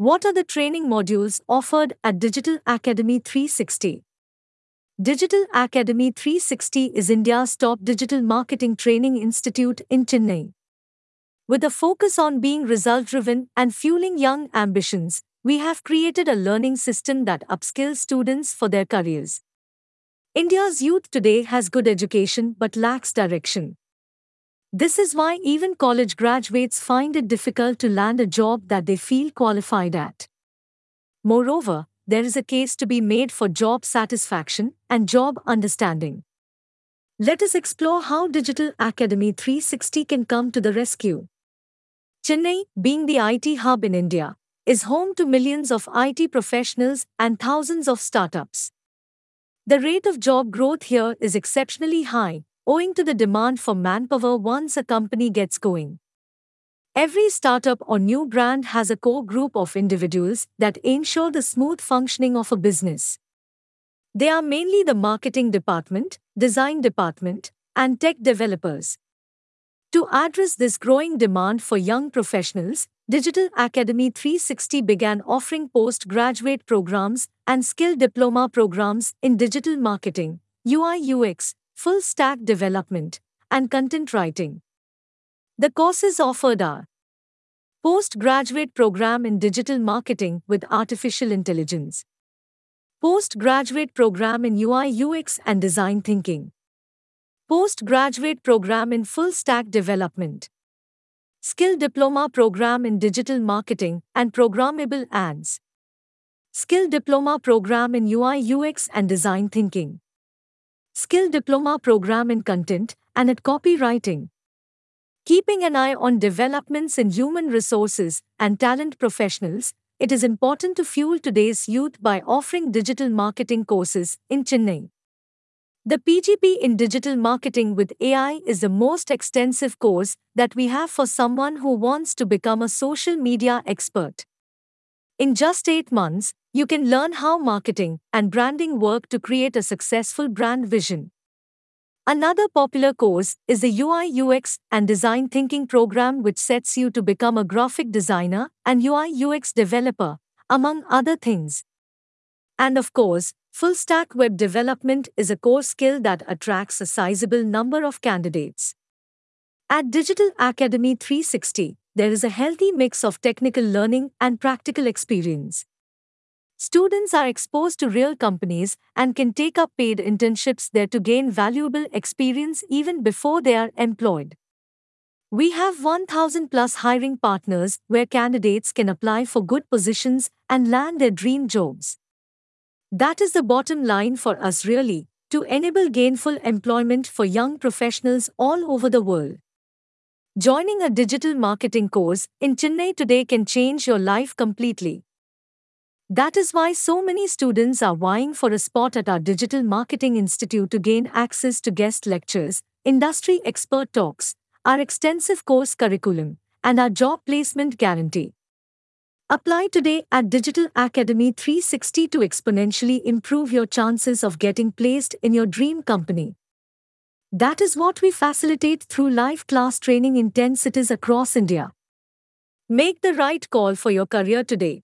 What are the training modules offered at Digital Academy 360? Digital Academy 360 is India's top digital marketing training institute in Chennai. With a focus on being result driven and fueling young ambitions, we have created a learning system that upskills students for their careers. India's youth today has good education but lacks direction. This is why even college graduates find it difficult to land a job that they feel qualified at. Moreover, there is a case to be made for job satisfaction and job understanding. Let us explore how Digital Academy 360 can come to the rescue. Chennai, being the IT hub in India, is home to millions of IT professionals and thousands of startups. The rate of job growth here is exceptionally high, owing to the demand for manpower once a company gets going. Every startup or new brand has a core group of individuals that ensure the smooth functioning of a business. They are mainly the marketing department, design department, and tech developers. To address this growing demand for young professionals, Digital Academy 360 began offering postgraduate programs and skill diploma programs in digital marketing, UI UX, full stack development, and content writing. The courses offered are Postgraduate Program in Digital Marketing with Artificial Intelligence, Postgraduate Program in UI UX and Design Thinking, Postgraduate Program in Full Stack Development, Skill Diploma Program in Digital Marketing and Programmable Ads, Skill Diploma Program in UI UX and Design Thinking. Skill Diploma Program in Content and at Copywriting. Keeping an eye on developments in human resources and talent professionals, it is important to fuel today's youth by offering digital marketing courses in Chennai. The PGP in Digital Marketing with AI is the most extensive course that we have for someone who wants to become a social media expert. In just 8 months, you can learn how marketing and branding work to create a successful brand vision. Another popular course is the UI UX and Design Thinking program, which sets you to become a graphic designer and UI UX developer, among other things. And of course, full stack web development is a core skill that attracts a sizable number of candidates. At Digital Academy 360, there is a healthy mix of technical learning and practical experience. Students are exposed to real companies and can take up paid internships there to gain valuable experience even before they are employed. We have 1000 plus hiring partners where candidates can apply for good positions and land their dream jobs. That is the bottom line for us, really, to enable gainful employment for young professionals all over the world. Joining a digital marketing course in Chennai today can change your life completely. That is why so many students are vying for a spot at our Digital Marketing Institute to gain access to guest lectures, industry expert talks, our extensive course curriculum, and our job placement guarantee. Apply today at Digital Academy 360 to exponentially improve your chances of getting placed in your dream company. That is what we facilitate through live class training in 10 cities across India. Make the right call for your career today.